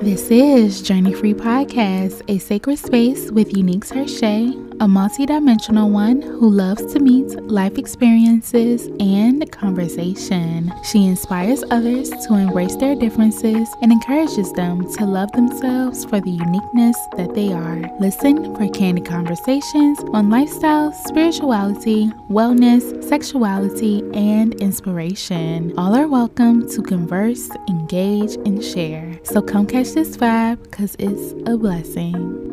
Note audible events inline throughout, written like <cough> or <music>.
This is Journey Free Podcast, a sacred space with Uneak Tershai, a multidimensional one who loves to meet life experiences and conversation. She inspires others to embrace their differences and encourages them to love themselves for the uniqueness that they are. Listen for candid conversations on lifestyle, spirituality, wellness, sexuality, and inspiration. All are welcome to converse, engage, and share. So come catch catch this vibe because it's a blessing.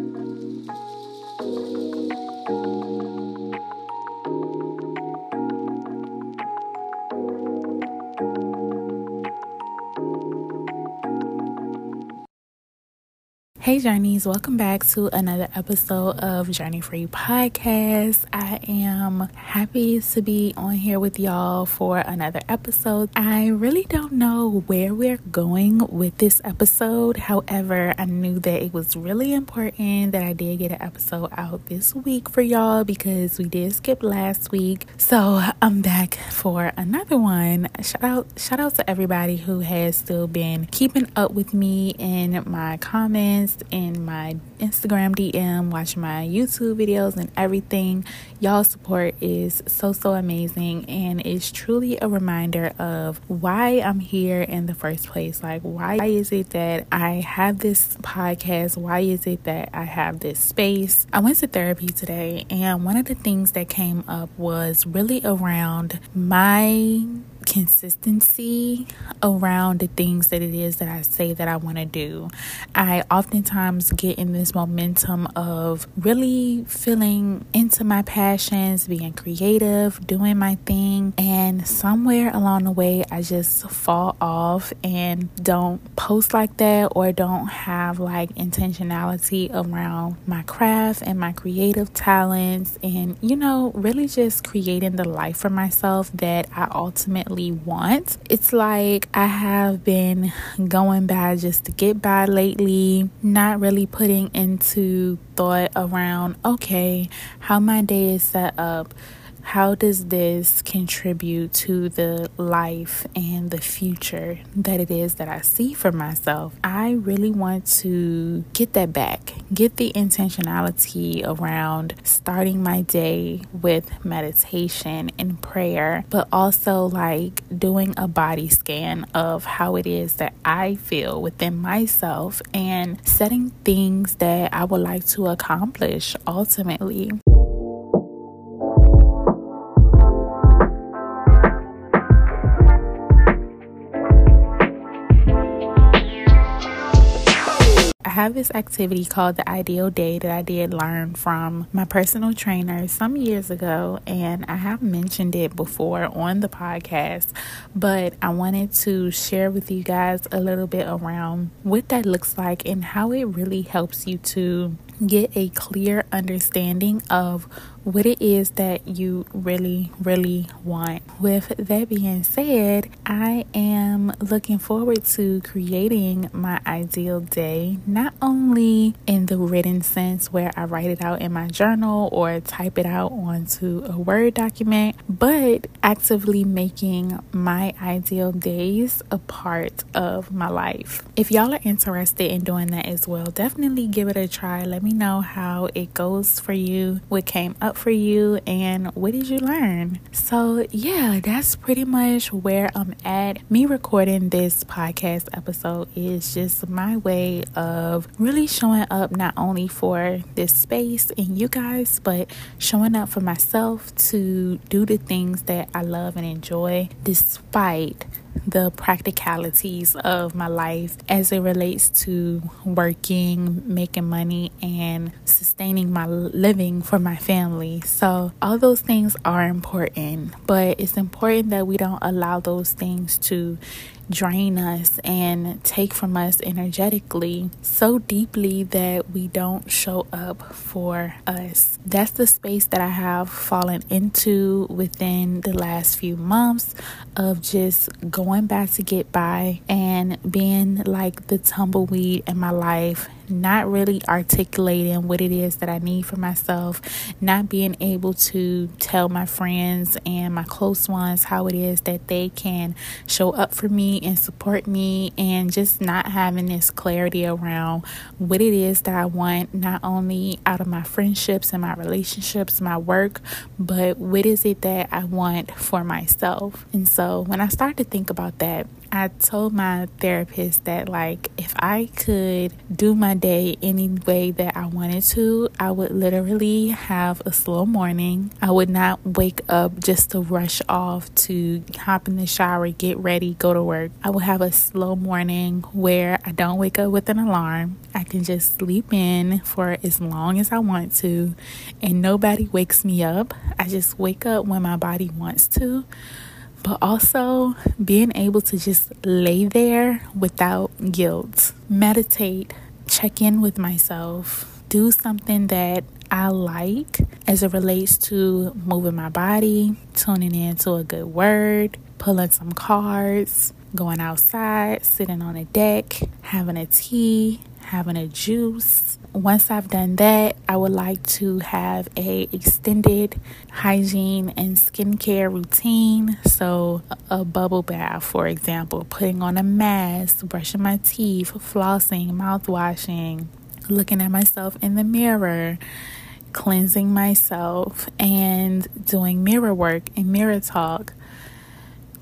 Hey Journeys, welcome back to another episode of Journey Free Podcast. I am happy to be on here with y'all for another episode. I really don't know where we're going with this episode. However, I knew that it was really important that I did get an episode out this week for y'all because we did skip last week. So I'm back for another one. Shout out shout out to everybody who has still been keeping up with me in my comments in my Instagram DM, watch my YouTube videos, and everything. Y'all support is so, so amazing. And it's truly a reminder of why I'm here in the first place. Like, why is it that I have this podcast? Why is it that I have this space? I went to therapy today, and one of the things that came up was really around my consistency around the things that it is that I say that I want to do. I oftentimes get in this momentum of really feeling into my passions, being creative, doing my thing, and somewhere along the way, I just fall off and don't post like that or don't have like intentionality around my craft and my creative talents, and you know, really just creating the life for myself that I ultimately really want. It's like I have been going by just to get by lately, not really putting into thought around, okay, how my day is set up how does this contribute to the life and the future that it is that I see for myself? I really want to get that back, get the intentionality around starting my day with meditation and prayer, but also like doing a body scan of how it is that I feel within myself and setting things that I would like to accomplish ultimately. Have this activity called the Ideal Day that I did learn from my personal trainer some years ago, and I have mentioned it before on the podcast, but I wanted to share with you guys a little bit around what that looks like and how it really helps you to get a clear understanding of what it is that you really, really want. With that being said, I am looking forward to creating my ideal day, not only in the written sense where I write it out in my journal or type it out onto a Word document, but actively making my ideal days a part of my life. If y'all are interested in doing that as well, definitely give it a try. Let me know how it goes for you, what came up for you and what did you learn? So, yeah, that's pretty much where I'm at. Me recording this podcast episode is just my way of really showing up not only for this space and you guys, but showing up for myself to do the things that I love and enjoy despite the practicalities of my life as it relates to working, making money, and sustaining my living for my family. So, all those things are important, but it's important that we don't allow those things to drain us and take from us energetically so deeply that we don't show up for us. That's the space that I have fallen into within the last few months of just going back to get by and being like the tumbleweed in my life not really articulating what it is that I need for myself, not being able to tell my friends and my close ones how it is that they can show up for me and support me, and just not having this clarity around what it is that I want, not only out of my friendships and my relationships, my work, but what is it that I want for myself. And so when I start to think about that, I told my therapist that, like, if I could do my day any way that I wanted to, I would literally have a slow morning. I would not wake up just to rush off to hop in the shower, get ready, go to work. I would have a slow morning where I don't wake up with an alarm. I can just sleep in for as long as I want to, and nobody wakes me up. I just wake up when my body wants to but also being able to just lay there without guilt, meditate, check in with myself, do something that I like as it relates to moving my body, tuning into a good word, pulling some cards, going outside, sitting on a deck, having a tea, having a juice. Once I've done that, I would like to have a extended hygiene and skincare routine. So, a bubble bath, for example, putting on a mask, brushing my teeth, flossing, mouth washing, looking at myself in the mirror, cleansing myself, and doing mirror work and mirror talk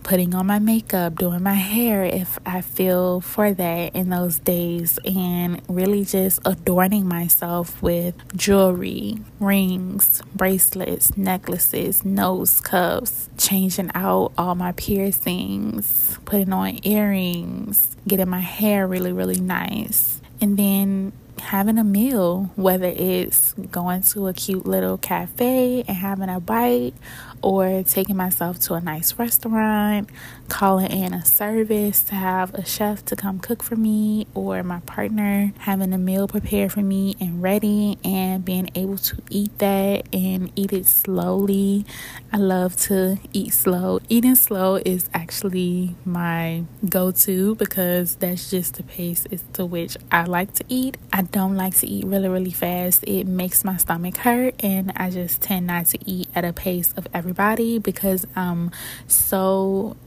putting on my makeup, doing my hair if I feel for that in those days, and really just adorning myself with jewelry, rings, bracelets, necklaces, nose cuffs, changing out all my piercings, putting on earrings, getting my hair really, really nice. And then having a meal, whether it's going to a cute little cafe and having a bite, or taking myself to a nice restaurant, calling in a service to have a chef to come cook for me, or my partner having a meal prepared for me and ready, and being able to eat that and eat it slowly. I love to eat slow. Eating slow is actually my go to because that's just the pace is to which I like to eat. I don't like to eat really, really fast. It makes my stomach hurt, and I just tend not to eat at a pace of everybody because I'm so.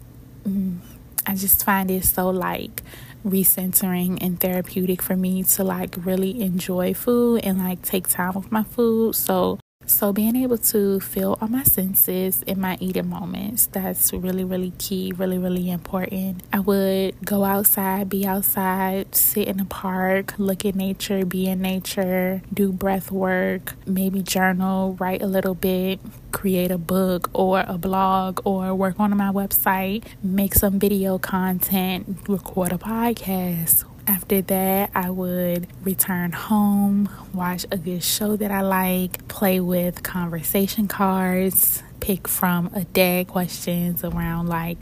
Mm, I just find it so like recentering and therapeutic for me to like really enjoy food and like take time with my food. So so, being able to feel all my senses in my eating moments, that's really, really key, really, really important. I would go outside, be outside, sit in the park, look at nature, be in nature, do breath work, maybe journal, write a little bit, create a book or a blog or work on my website, make some video content, record a podcast, after that, I would return home, watch a good show that I like, play with conversation cards, pick from a deck questions around like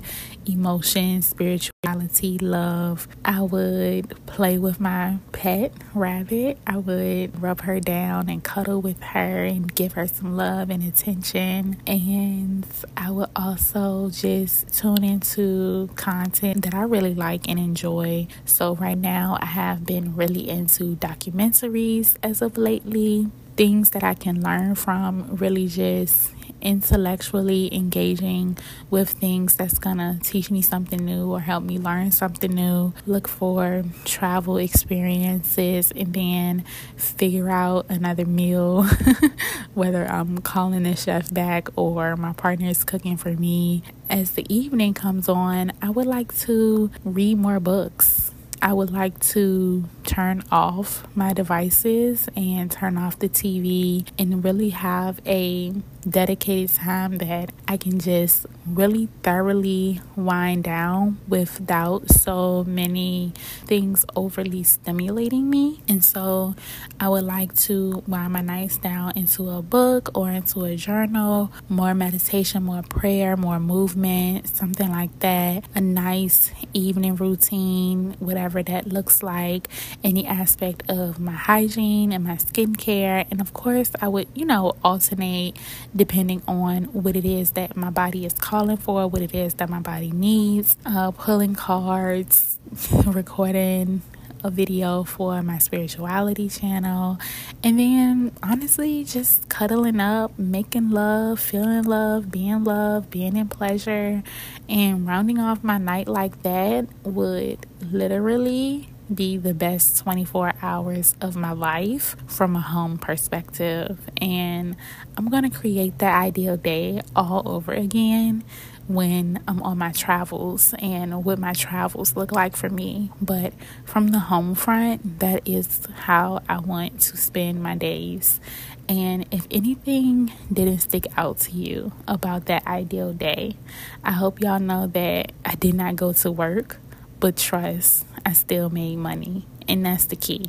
emotion, spirituality, love. I would play with my pet rabbit. I would rub her down and cuddle with her and give her some love and attention. And I would also just tune into content that I really like and enjoy. So, right now, I have been really into documentaries as of lately. Things that I can learn from really just intellectually engaging with things that's gonna teach me something new or help me learn something new. Look for travel experiences and then figure out another meal, <laughs> whether I'm calling the chef back or my partner is cooking for me. As the evening comes on, I would like to read more books. I would like to turn off my devices and turn off the TV and really have a dedicated time that I can just really thoroughly wind down without so many things overly stimulating me. And so I would like to wind my nights down into a book or into a journal, more meditation, more prayer, more movement, something like that. A nice evening routine, whatever that looks like, any aspect of my hygiene and my skincare. And of course, I would, you know, alternate depending on what it is that my body is calling for, what it is that my body needs. Uh, pulling cards, <laughs> recording a video for my spirituality channel. And then honestly, just cuddling up, making love, feeling love, being love, being in pleasure, and rounding off my night like that would literally be the best 24 hours of my life from a home perspective. And I'm going to create that ideal day all over again when I'm on my travels and what my travels look like for me. But from the home front, that is how I want to spend my days. And if anything didn't stick out to you about that ideal day, I hope y'all know that I did not go to work, but trust, I still made money. And that's the key.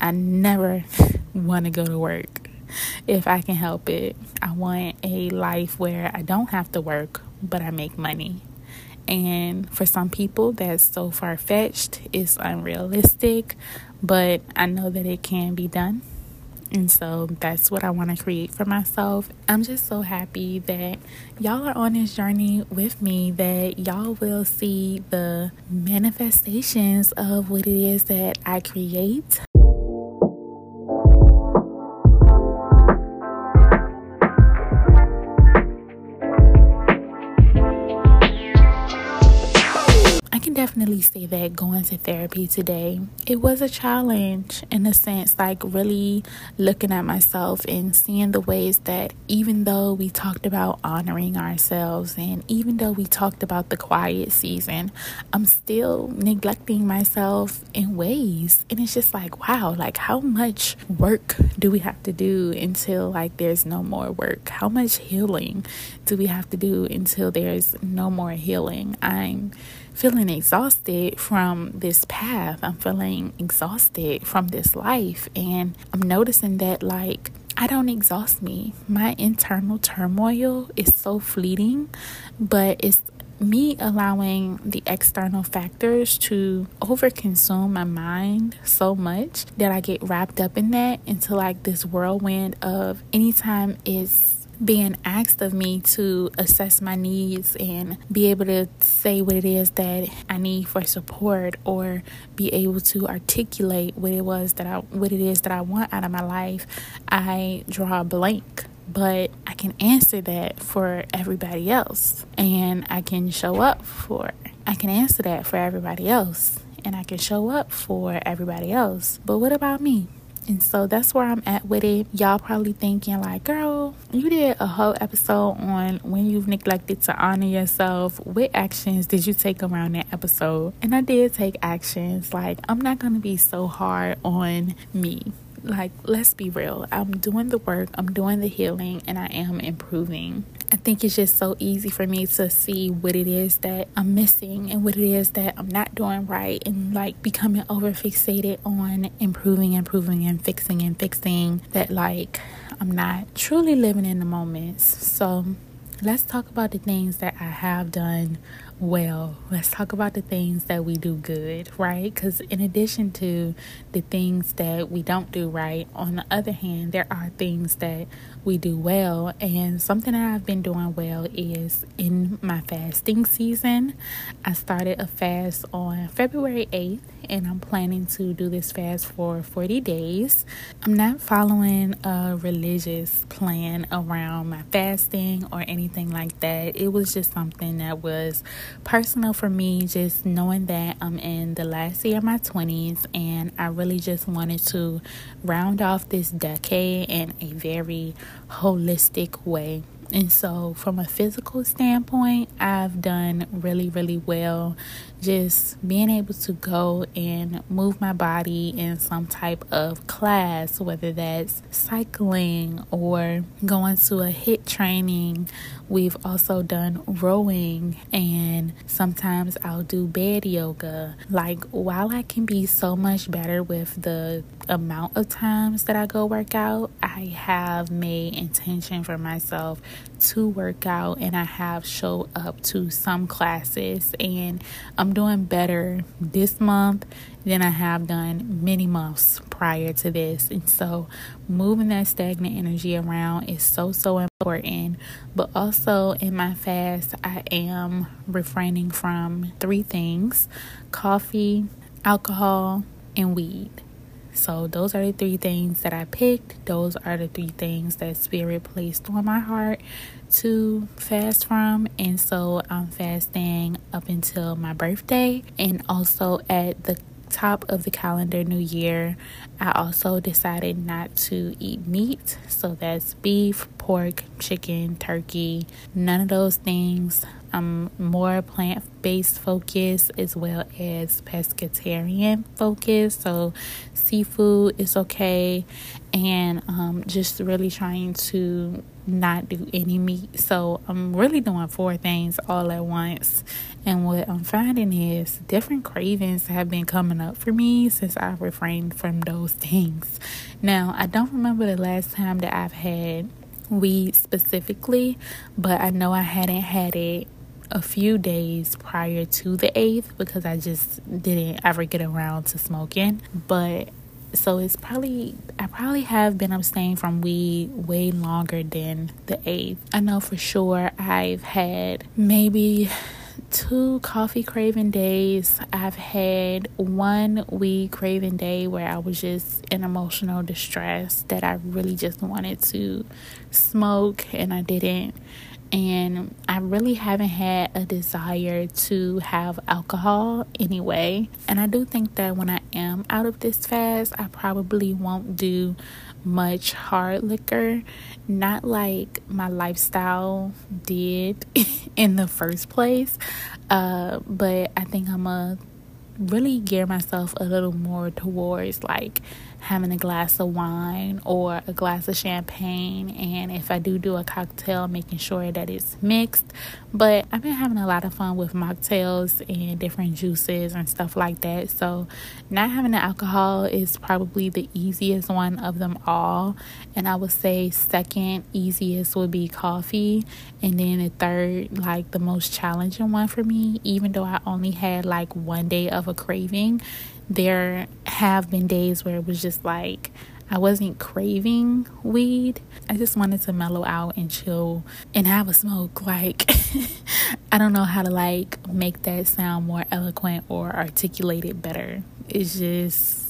I never <laughs> want to go to work if I can help it. I want a life where I don't have to work, but I make money. And for some people, that's so far fetched, it's unrealistic, but I know that it can be done. And so that's what I want to create for myself. I'm just so happy that y'all are on this journey with me, that y'all will see the manifestations of what it is that I create. Definitely say that going to therapy today, it was a challenge in a sense, like really looking at myself and seeing the ways that even though we talked about honoring ourselves and even though we talked about the quiet season, I'm still neglecting myself in ways. And it's just like, wow, like how much work do we have to do until like there's no more work? How much healing do we have to do until there's no more healing? I'm feeling exhausted from this path. I'm feeling exhausted from this life. And I'm noticing that, like, I don't exhaust me. My internal turmoil is so fleeting, but it's me allowing the external factors to overconsume my mind so much that I get wrapped up in that into like this whirlwind of anytime it's being asked of me to assess my needs and be able to say what it is that I need for support or be able to articulate what it was that I what it is that I want out of my life, I draw a blank but I can answer that for everybody else and I can show up for I can answer that for everybody else and I can show up for everybody else. But what about me? And so that's where I'm at with it. Y'all probably thinking, like, girl, you did a whole episode on when you've neglected to honor yourself. What actions did you take around that episode? And I did take actions. Like, I'm not going to be so hard on me like let's be real. I'm doing the work i'm doing the healing and i am improving. I think it's just so easy for me to see what it is that i'm missing and what it is that i'm not doing right and like becoming over fixated on improving improving and fixing and fixing that like i'm not truly living in the moments so let's talk about the things that i have done well, let's talk about the things that we do good, right? Because in addition to the things that we don't do right, on the other hand, there are things that we do well. And something that I've been doing well is in my fasting season. I started a fast on February 8th, and I'm planning to do this fast for 40 days. I'm not following a religious plan around my fasting or anything like that. It was just something that was personal for me, just knowing that I'm in the last year of my 20s and I really just wanted to round off this decade in a very holistic way. And so, from a physical standpoint, I've done really, really well just being able to go and move my body in some type of class, whether that's cycling or going to a HIIT training. We've also done rowing, and sometimes I'll do bed yoga. Like, while I can be so much better with the amount of times that I go work out, I have made intention for myself to work out and I have showed up to some classes and I'm doing better this month than I have done many months prior to this. And so moving that stagnant energy around is so so important. But also in my fast I am refraining from three things: coffee, alcohol, and weed. So, those are the three things that I picked. Those are the three things that Spirit placed on my heart to fast from. And so, I'm fasting up until my birthday. And also, at the top of the calendar new year, I also decided not to eat meat. So, that's beef, pork, chicken, turkey, none of those things. I'm more plant based focus as well as pescatarian focus. So, seafood is okay, and um, just really trying to not do any meat. So, I'm really doing four things all at once. And what I'm finding is different cravings have been coming up for me since I've refrained from those <laughs> things. Now, I don't remember the last time that I've had weed specifically, but I know I hadn't had it a few days prior to the 8th because I just didn't ever get around to smoking. But so it's probably, I probably have been abstaining from weed way longer than the 8th. I know for sure I've had maybe two coffee craving days. I've had one weed craving day where I was just in emotional distress that I really just wanted to smoke and I didn't and I really haven't had a desire to have alcohol anyway. And I do think that when I am out of this fast, I probably won't do much hard liquor, not like my lifestyle did <laughs> in the first place. Uh, but I think I'm a really gear myself a little more towards like having a glass of wine or a glass of champagne. And if I do do a cocktail, making sure that it's mixed. But I've been having a lot of fun with mocktails and different juices and stuff like that. So, not having the alcohol is probably the easiest one of them all. And I would say, second easiest would be coffee. And then the third, like the most challenging one for me, even though I only had like one day of a craving, there have been days where it was just like I wasn't craving weed. I just wanted to mellow out and chill and have a smoke. Like, <laughs> I don't know how to like make that sound more eloquent or articulate it better. It's just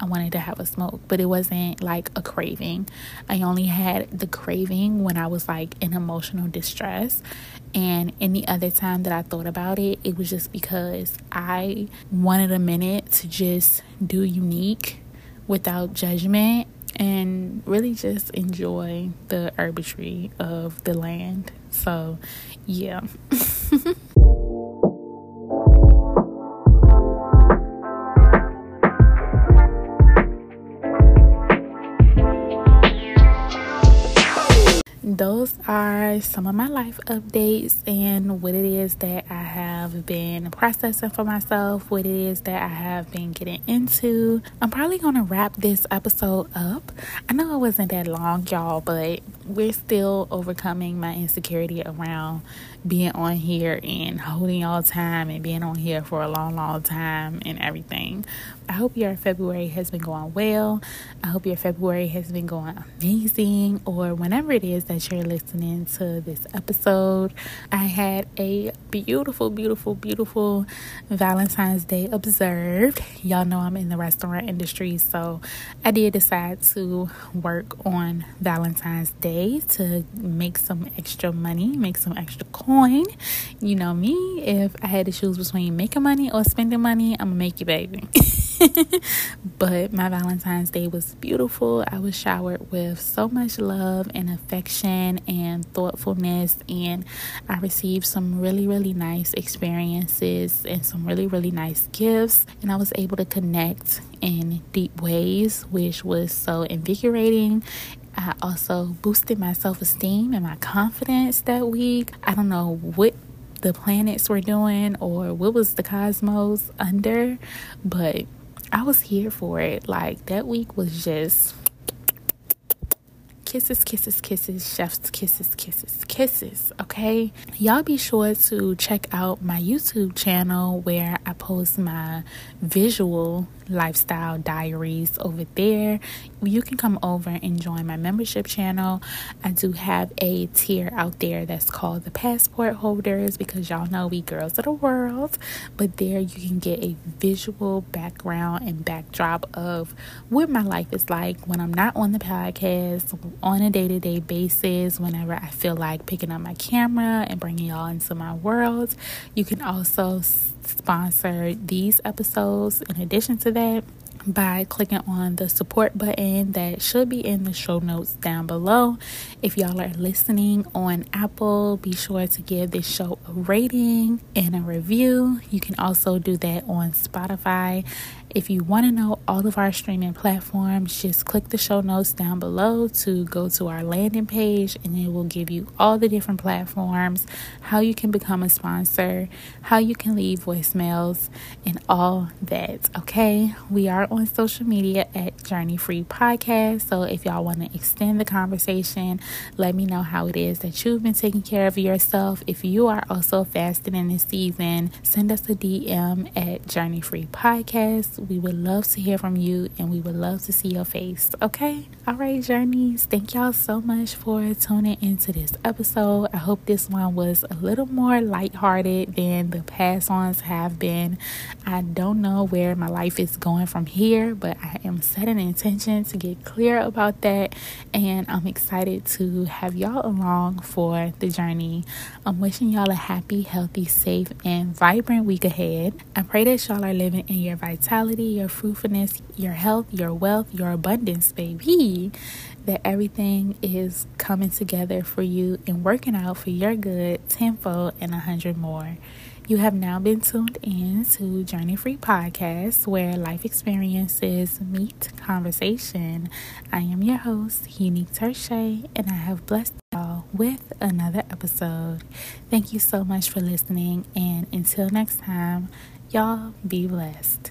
I wanted to have a smoke, but it wasn't like a craving. I only had the craving when I was like in emotional distress. And any other time that I thought about it, it was just because I wanted a minute to just do unique without judgment and really just enjoy the herbatry of the land. So, yeah. <laughs> those are some of my life updates and what it is that I have been processing for myself, what it is that I have been getting into. I'm probably going to wrap this episode up. I know it wasn't that long, y'all, but we're still overcoming my insecurity around being on here and holding all time and being on here for a long, long time and everything. I hope your February has been going well. I hope your February has been going amazing, or whenever it is that you're listening to this episode. I had a beautiful, beautiful, beautiful Valentine's Day observed. Y'all know I'm in the restaurant industry, so I did decide to work on Valentine's Day to make some extra money, make some extra coin. You know me, if I had to choose between making money or spending money, I'm gonna make you, baby. <laughs> <laughs> but my Valentine's Day was beautiful. I was showered with so much love and affection and thoughtfulness, and I received some really, really nice experiences and some really, really nice gifts. And I was able to connect in deep ways, which was so invigorating I also boosted my self esteem and my confidence that week. I don't know what the planets were doing or what was the cosmos under, but I was here for it. Like that week was just kisses, kisses, kisses, chef's kisses, kisses, kisses. Okay, y'all be sure to check out my YouTube channel where I post my visual lifestyle diaries over there. You can come over and join my membership channel. I do have a tier out there that's called the passport holders because y'all know we girls of the world. But there you can get a visual background and backdrop of what my life is like when I'm not on the podcast on a day to day basis, whenever I feel like picking up my camera and bringing y'all into my world. You can also sponsor these episodes in addition to that by clicking on the support button that should be in the show notes down below. If y'all are listening on Apple, be sure to give this show a rating and a review. You can also do that on Spotify if you want to know all of our streaming platforms, just click the show notes down below to go to our landing page, and it will give you all the different platforms, how you can become a sponsor, how you can leave voicemails, and all that. Okay, we are on social media at Journey Free Podcast. So if y'all want to extend the conversation, let me know how it is that you've been taking care of yourself. If you are also fasting in this season, send us a DM at Journey Free Podcast we would love to hear from you and we would love to see your face. Okay? All right, journeys. Thank y'all so much for tuning into this episode. I hope this one was a little more lighthearted than the past ones have been. I don't know where my life is going from here, but I am setting intention to get clear about that. And I'm excited to have y'all along for the journey. I'm wishing y'all a happy, healthy, safe, and vibrant week ahead. I pray that y'all are living in your vitality your fruitfulness, your health, your wealth, your abundance, baby. That everything is coming together for you and working out for your good tenfold and a hundred more. You have now been tuned in to Journey Free Podcast, where life experiences meet conversation. I am your host, Uneak Tershai, and I have blessed y'all with another episode. Thank you so much for listening, and until next time, y'all be blessed.